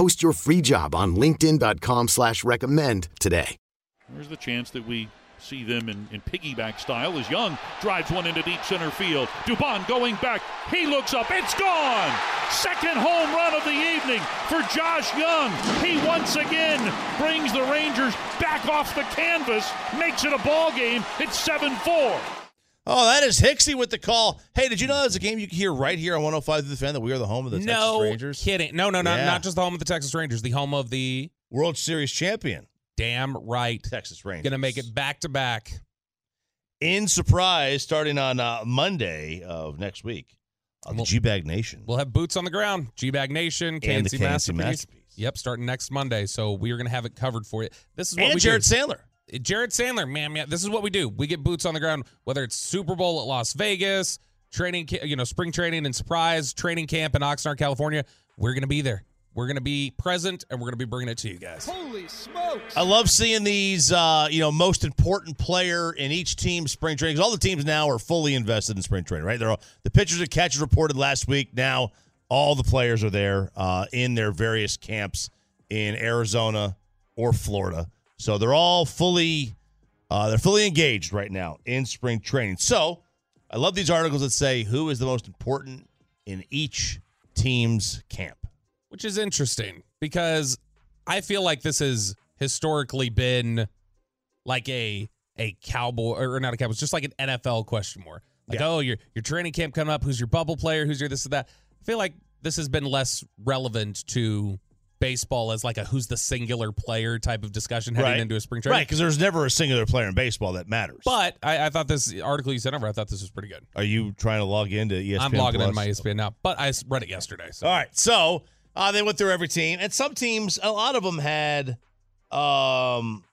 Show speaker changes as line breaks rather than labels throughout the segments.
Post your free job on LinkedIn.com slash recommend today.
There's the chance that we see them in, in piggyback style as Jung drives one into deep center field. Dubon going back. He looks up. It's gone. Second home run of the evening for Josh Jung. He once again brings the Rangers back off the canvas, makes it a ball game. It's 7 4.
Oh, that is Hixie with the call. Hey, did you know there's a game you can hear right here on 105 through the fan that we are the home of the
no
Texas Rangers?
kidding. No, no, no,
Yeah.
not just the home of the Texas Rangers, the home of the
World Series champion,
damn right.
Texas Rangers.
Gonna make it back to back.
in surprise starting on uh, Monday of next week. Uh, the
Well-
G-Bag Nation.
We'll have boots on the ground. G Bag Nation,
And the
KNC Masterpiece.
Masterpiece.
Yep, starting next Monday. So we are gonna have it covered for you. This is what
and
we
Jared
do.
Sandler.
Jared Sandler, man, man, this is what we do. We get boots on the ground, whether it's Super Bowl at Las Vegas, training, you know, spring training and surprise training camp in Oxnard, California. We're gonna be there. We're gonna be present, and we're gonna be bringing it to you guys. Holy smokes!
I love seeing these, uh, you know, most important player in each team spring training. 'cause all the teams now are fully invested in spring training, right? They're all, the pitchers and catchers reported last week. Now all the players are there uh, in their various camps in Arizona or Florida. So they're all fully, uh, they're fully engaged right now in spring training. So I love these articles that say who is the most important in each team's camp.
which is interesting because I feel like this has historically been like a a cowboy or not a cowboy, just like an NFL question more. Like,
Yeah.
oh, your your training camp coming up. Who's your bubble player? Who's your this and that? I feel like this has been less relevant to baseball as like a who's the singular player type of discussion heading
Right.
into a spring training.
Right, because there's never a singular player in baseball that matters.
But I, I thought this article you sent over, I thought this was pretty good.
Are you trying to log into ESPN?
I'm logging into my ESPN now, but I read it yesterday. So
All right, so uh, they went through every team, and some teams, a lot of them had, um,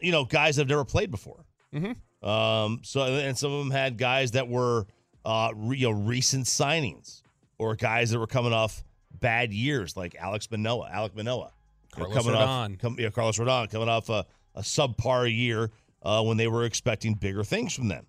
you know, guys that have never played before.
Mhm.
Um, so and some of them had guys that were, uh, re, you know, recent signings or guys that were coming off bad years, like Alex Manoah, Alec Manoah, You know,
Carlos
coming
Rodon.
off, come, yeah, Carlos Rodon coming off a, a subpar year uh, when they were expecting bigger things from them.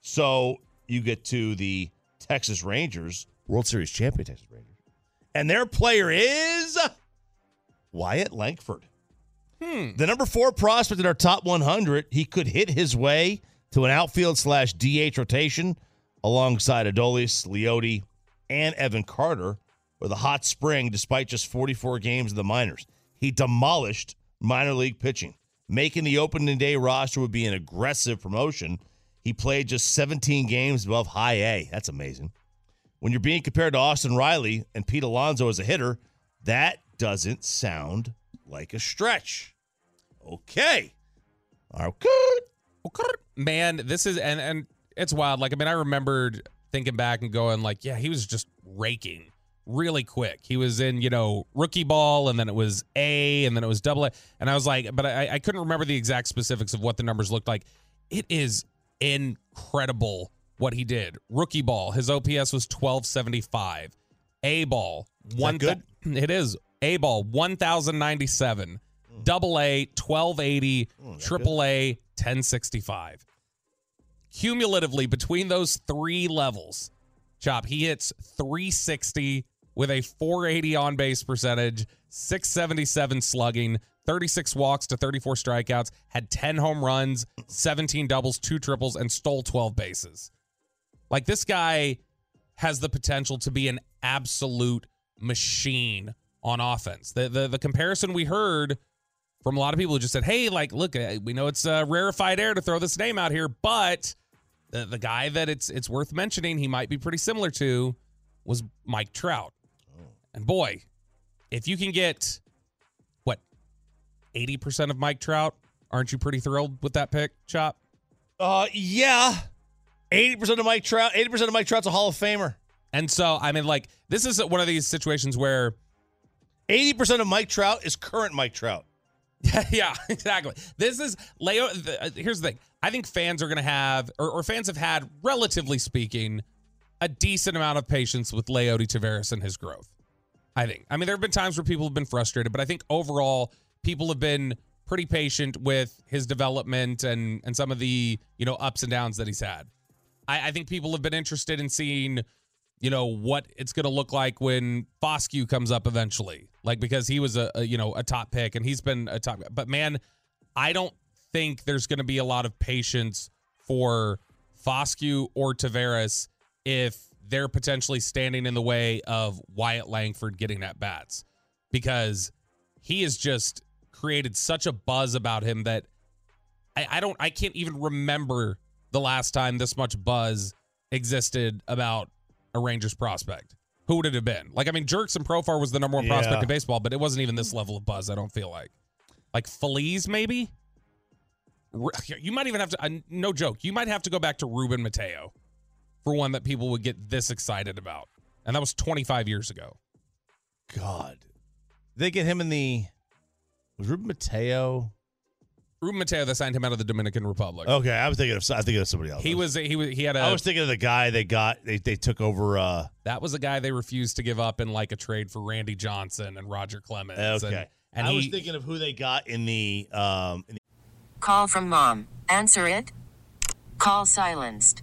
So you get to the Texas Rangers, World Series champion Texas Rangers, and their player is Wyatt Langford. The number four prospect in our top 100. He could hit his way to an outfield slash DH rotation alongside Adolis, Leody, and Evan Carter with a hot spring despite just 44 games in the minors. He demolished minor league pitching. Making the opening day roster would be an aggressive promotion. He played just 17 games above high A. That's amazing. When you're being compared to Austin Riley and Pete Alonso as a hitter, that doesn't sound like a stretch. Okay. okay,
man, this is and and it's wild. Like I mean, I remembered thinking back and going like, yeah, he was just raking really quick. He was in you know rookie ball, and then it was A, and then it was double A, and I was like, but I, I couldn't remember the exact specifics of what the numbers looked like. It is incredible what he did. Rookie ball, his OPS was twelve seventy five. A ball, one
good?
it is A ball one thousand ninety seven. Double A, 1280, triple A, 1065. Cumulatively, between those three levels, Chop, he hits 360 with a 480 on base percentage, 677 slugging, 36 walks to 34 strikeouts, had 10 home runs, 17 doubles, two triples, and stole 12 bases. Like this guy has the potential to be an absolute machine on offense. The the, the comparison we heard from a lot of people who just said, "Hey, like, look, uh, we know it's uh, rarefied air to throw this name out here, but the, the guy that it's it's worth mentioning, he might be pretty similar to, was Mike Trout. And boy, if you can get what eighty percent of Mike Trout, aren't you pretty thrilled with that pick, Chop?
Uh, yeah. 80% of Mike Trout, 80% of Mike Trout's a Hall of Famer.
And so, I mean, like, this is one of these situations where
80% of Mike Trout is current Mike Trout.
yeah, exactly. This is Leo. The, uh, here's the thing. I think fans are going to have, or, or, fans have had, relatively speaking, a decent amount of patience with Leody Taveras and his growth. I think. I mean, there have been times where people have been frustrated, but I think overall, people have been pretty patient with his development and and some of the you know ups and downs that he's had. I, I think people have been interested in seeing you know what it's going to look like when Foscue comes up eventually. Like because he was a, a, you know a top pick and he's been a top. But man, I don't think there's going to be a lot of patience for Foscue or Taveras if they're potentially standing in the way of Wyatt Langford getting at bats because he has just created such a buzz about him that I, I don't I can't even remember the last time this much buzz existed about a Rangers prospect. Who would it have been? Like, I mean, Jurickson Profar was the number one
Yeah.
prospect in baseball, but it wasn't even this level of buzz. I don't feel like, like Feliz maybe. You might even have to. Uh, no joke. You might have to go back to Ruben Mateo for one that people would get this excited about, and that was 25 years ago.
God. They get him in the. Was Ruben Mateo?
Ruben Mateo, they signed him out of the Dominican Republic.
Okay, I was thinking of I think of somebody else.
He was he was he had a
I was thinking of the guy they got. They they took over. uh
that was a guy they refused to give up in like a trade for Randy Johnson and Roger Clemens.
Okay,
and, and
I
he,
was thinking of who they got in the. um in the,
Call from mom. Answer it. Call silenced.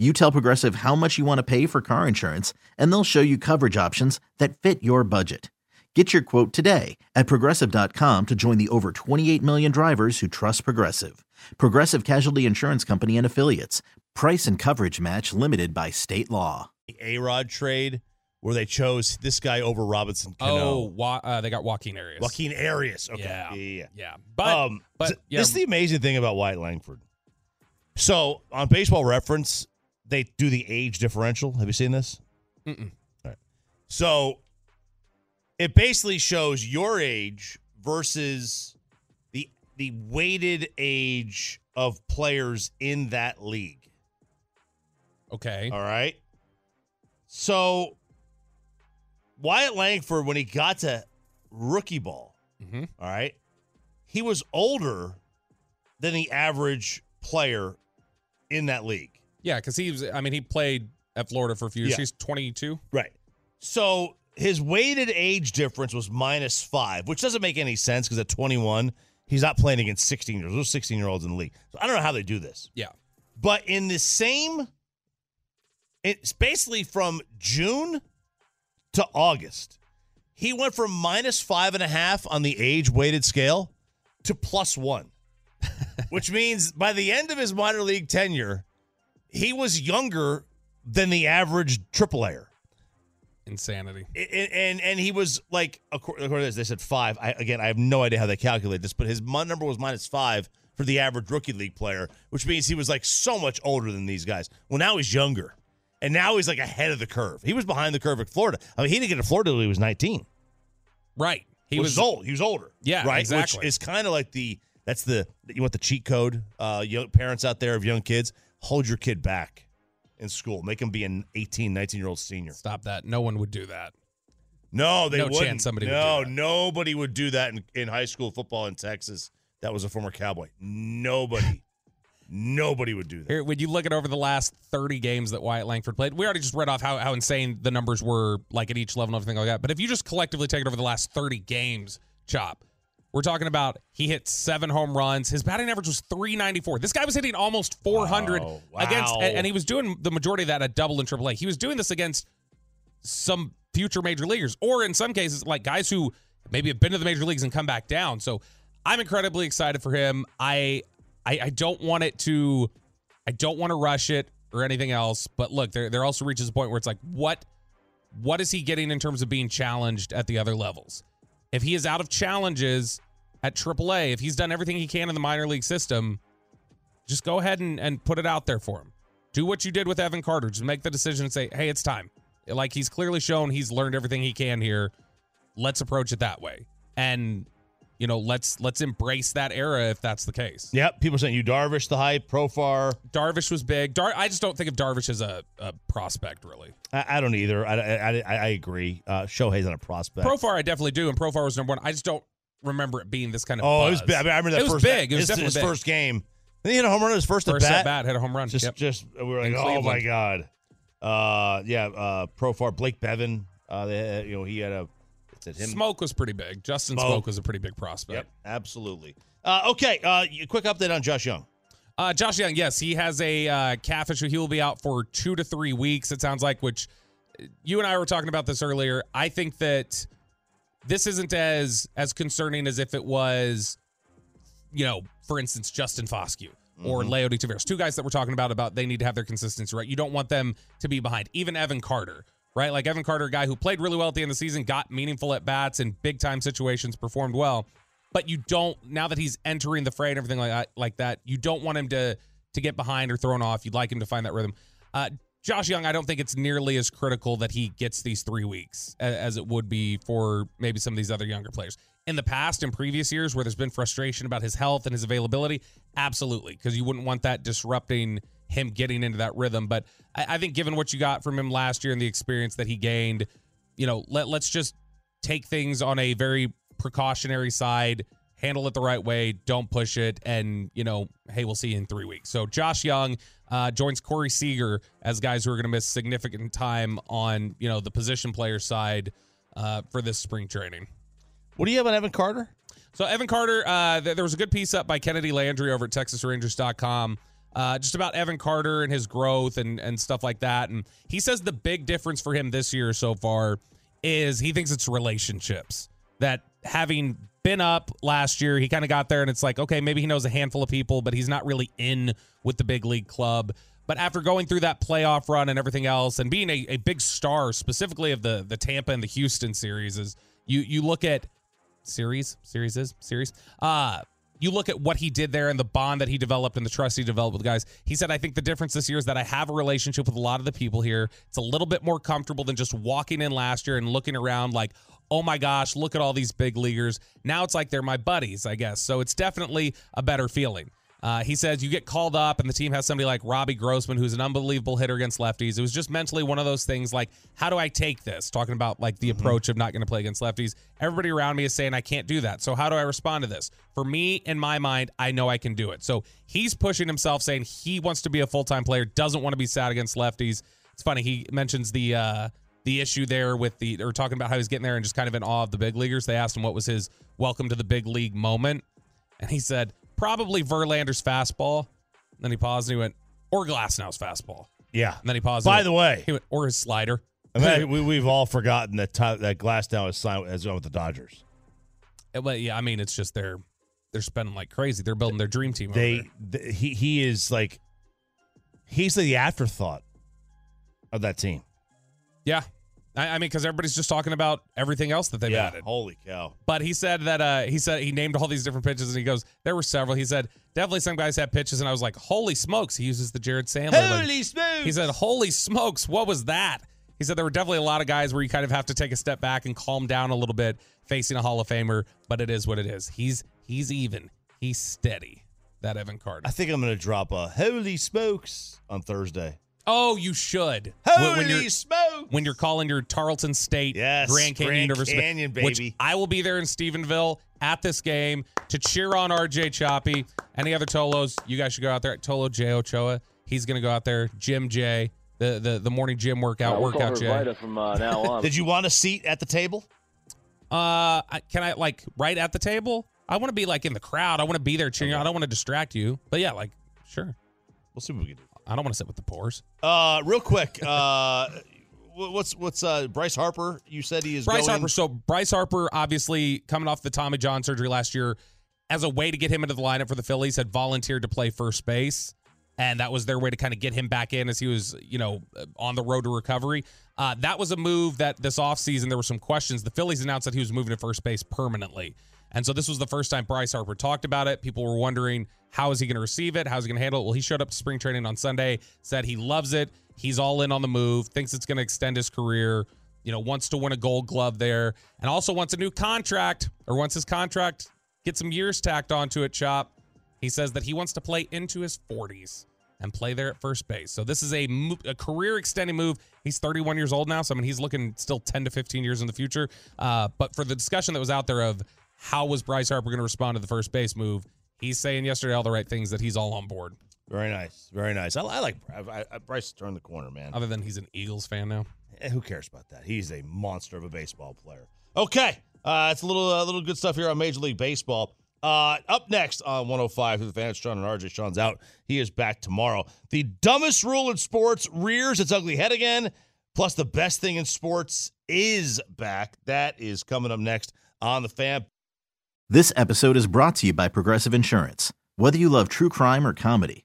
You tell Progressive how much you want to pay for car insurance, and they'll show you coverage options that fit your budget. Get your quote today at progressive.com to join the over 28 million drivers who trust Progressive. Progressive Casualty Insurance Company and Affiliates. Price and coverage match limited by state law.
The A Rod trade where they chose this guy over Robinson
oh,
Cano.
wa- uh, they got Joaquin Arias.
Joaquin Arias. Okay.
Yeah.
Yeah. yeah,
Yeah,
yeah.
but
um,
but yeah,
this is the amazing thing about Wyatt Langford. So on Baseball Reference, they do the age differential. Have you seen this?
Mm-mm.
All right. So it basically shows your age versus the the weighted age of players in that league.
okay.
All right. So Wyatt Langford, when he got to rookie ball,
hmm
all right, he was older than the average player in that league.
Yeah, because he was. I mean, he played at Florida for a few years.
Yeah.
He's 22.
Right. So his weighted age difference was minus five, which doesn't make any sense because at 21, he's not playing against 16 years. Those 16 year olds in the league. So I don't know how they do this.
Yeah.
But in the same, it's basically from June to August, he went from minus five and a half on the age weighted scale to plus one, which means by the end of his minor league tenure, he was younger than the average triple A'er.
Insanity.
And, and and he was like according to this, they said five. I, again, I have no idea how they calculate this, but his number was minus five for the average rookie league player, which means he was like so much older than these guys. Well, now he's younger, and now he's like ahead of the curve. He was behind the curve at Florida. I mean, he didn't get to Florida until he was 19.
Right. He
He
was,
was old. He was older.
Yeah,
right.
exactly.
Which is kind of like the that's the you want the cheat code. Uh, young parents out there of young kids, hold your kid back in school. Make him be an 18, 19 year old senior.
Stop that. No one would do that.
No, they
No
wouldn't.
chance somebody would
no,
do that.
nobody would do that in, in high school football in Texas. That was a former cowboy. Nobody, nobody would do that.
Here, when you look at over the last 30 games that Wyatt Langford played, we already just read off how, how insane the numbers were, like at each level and everything like that. But if you just collectively take it over the last 30 games, Chop, we're talking about he hit seven home runs. His batting average was 394. This guy was hitting almost 400
Wow,
against,
wow.
and, and he was doing the majority of that at double and triple A. He was doing this against some future major leaguers, or in some cases, like guys who maybe have been to the major leagues and come back down. So I'm incredibly excited for him. I I, I don't want it to I don't want to rush it or anything else. But look, there there also reaches a point where it's like, what what is he getting in terms of being challenged at the other levels? If he is out of challenges at AAA, if he's done everything he can in the minor league system, just go ahead and, and put it out there for him. Do what you did with Evan Carter. Just make the decision and say, hey, it's time. Like he's clearly shown he's learned everything he can here. Let's approach it that way. And you know, let's let's embrace that era if that's the case.
Yep, people saying you Darvish the hype, Profar.
Darvish was big. Dar- I just don't think of Darvish as a, a prospect, really.
I, I don't either. I, I, I, I agree. Uh, Shohei's not a prospect.
Profar, I definitely do, and Profar was number one. I just don't remember it being this kind of.
oh, it was big. I, mean, I remember that
It was
first.
big. It was
his,
definitely
his
big.
first game. Then he hit a home run his first,
First
at bat.
at bat, hit a home run.
Just,
Yep.
just we were like,
In
oh my god. Uh, yeah. Uh, Profar Blake Beavan. Uh, they, you know, he had a. Him.
Smoak was pretty big. Justin
Smoak.
Smoak, was a pretty big prospect.
Yep, absolutely. Uh, okay, uh, quick update on Josh Jung.
Uh, Josh Jung, yes, he has a uh, calf issue. He will be out for two to three weeks. It sounds like. Which you and I were talking about this earlier. I think that this isn't as as concerning as if it was, you know, for instance, Justin Foscue or Leody Taveras, two guys that we're talking about about they need to have their consistency right. You don't want them to be behind. Even Evan Carter, right? Like Evan Carter, a guy who played really well at the end of the season, got meaningful at bats in big time situations, performed well. But you don't now that he's entering the fray and everything like that, like that, you don't want him to to get behind or thrown off. You'd like him to find that rhythm. Uh, Josh Jung, I don't think it's nearly as critical that he gets these three weeks as it would be for maybe some of these other younger players. In the past, in previous years, where there's been frustration about his health and his availability, absolutely, because you wouldn't want that disrupting him getting into that rhythm. But I, I think, given what you got from him last year and the experience that he gained, you know, let let's just take things on a very precautionary side, handle it the right way, don't push it, and you know, hey, we'll see you in three weeks. So Josh Jung uh, joins Corey Seager as guys who are going to miss significant time on you know the position player side uh, for this spring training.
What do you have on Evan Carter?
So Evan Carter, uh, th- there was a good piece up by Kennedi Landry over at TexasRangers.com. Uh, just about Evan Carter and his growth and and stuff like that. And he says the big difference for him this year so far is he thinks it's relationships. That having been up last year, he kind of got there and it's like, okay, maybe he knows a handful of people, but he's not really in with the big league club. But after going through that playoff run and everything else, and being a, a big star specifically of the the Tampa and the Houston series, is you you look at series series is series uh you look at what he did there and the bond that he developed and the trust he developed with guys he said i think the difference this year is that i have a relationship with a lot of the people here. It's a little bit more comfortable than just walking in last year and looking around like oh my gosh look at all these big leaguers. Now it's like they're my buddies i guess. So it's definitely a better feeling uh, he says you get called up and the team has somebody like Robbie Grossman, who's an unbelievable hitter against lefties. It was just mentally one of those things like, how do I take this? Talking about like the approach of not going to play against lefties. Everybody around me is saying I can't do that. So how do I respond to this? For me, in my mind, I know I can do it. So he's pushing himself, saying he wants to be a full time player, doesn't want to be sad against lefties. It's funny he mentions the uh, the issue there with the or talking about how he's getting there and just kind of in awe of the big leaguers. They asked him what was his welcome to the big league moment, and he said probably Verlander's fastball. And then he paused and he went, or Glasnow's fastball.
Yeah.
And then he paused.
By the
went-
way,
he went, or his slider.
I mean, we, we've all forgotten that Ty, that Glasnow is signed as well with the Dodgers.
Uh, But yeah, I mean, it's just they're they're spending like crazy. They're building their dream team.
They, he he is like he's the afterthought of that team.
yeah, I, I mean, because everybody's just talking about everything else that they've
yeah.
added.
Holy cow.
But he said that uh, he said he named all these different pitches, and he goes, there were several. He said definitely some guys had pitches, and I was like, holy smokes, he uses the Jared Sandler. like-
Holy smokes.
he said, holy smokes, what was that? He said there were definitely a lot of guys where you kind of have to take a step back and calm down a little bit facing a Hall of Famer, but it is what it is. He's he's even, he's steady. That Evan Carter.
I think I'm going to drop a holy smokes on Thursday.
Oh, you should.
Holy
when you're,
smokes.
When you're calling your Tarleton State
Yes,
Grand Canyon
Grand
University,
Canyon,
which
baby.
I will be there in Stephenville at this game to cheer on RJ Choppy. Any other Tolos, you guys should go out there. At Tolo J Ochoa, he's going to go out there. Jim J, the the, the morning gym workout, workout J.
from uh, now on.
Did you want a seat at the table?
Uh, can I like right at the table? I want to be like in the crowd. I want to be there cheering. you. I don't want to distract you. But yeah, like sure.
We'll see what we can do.
I don't want to sit with the pores.
Uh, real quick, uh, wh- what's what's uh Bryce Harper? You said he is
Bryce
going.
Harper. So Bryce Harper, obviously coming off the Tommy John surgery last year, as a way to get him into the lineup for the Phillies, had volunteered to play first base, and that was their way to kind of get him back in as he was, you know, on the road to recovery. Uh, that was a move that this offseason there were some questions. The Phillies announced that he was moving to first base permanently. And so this was the first time Bryce Harper talked about it. People were wondering how is he going to receive it? How's he going to handle it? Well, he showed up to spring training on Sunday, said he loves it. He's all in on the move, thinks it's going to extend his career, you know, wants to win a gold glove there, and also wants a new contract or wants his contract get some years tacked onto it, Chop. He says that he wants to play into his 40s and play there at first base. So this is a, a career extending move. He's 31 years old now, so I mean he's looking still 10 to 15 years in the future. Uh, but for the discussion that was out there of how was Bryce Harper going to respond to the first base move, he's saying yesterday all the right things that he's all on board.
Very nice, very nice. I, I like I, I, Bryce. Turned the corner, man.
Other than he's an Eagles fan now.
Eh, who cares about that? He's a monster of a baseball player. Okay, uh, it's a little uh, little good stuff here on Major League Baseball. Uh, up next on 105 through the fans, Sean and RJ. Sean's out. He is back tomorrow. The dumbest rule in sports rears its ugly head again. Plus, the best thing in sports is back. That is coming up next on the fan.
This episode is brought to you by Progressive Insurance. Whether you love true crime or comedy,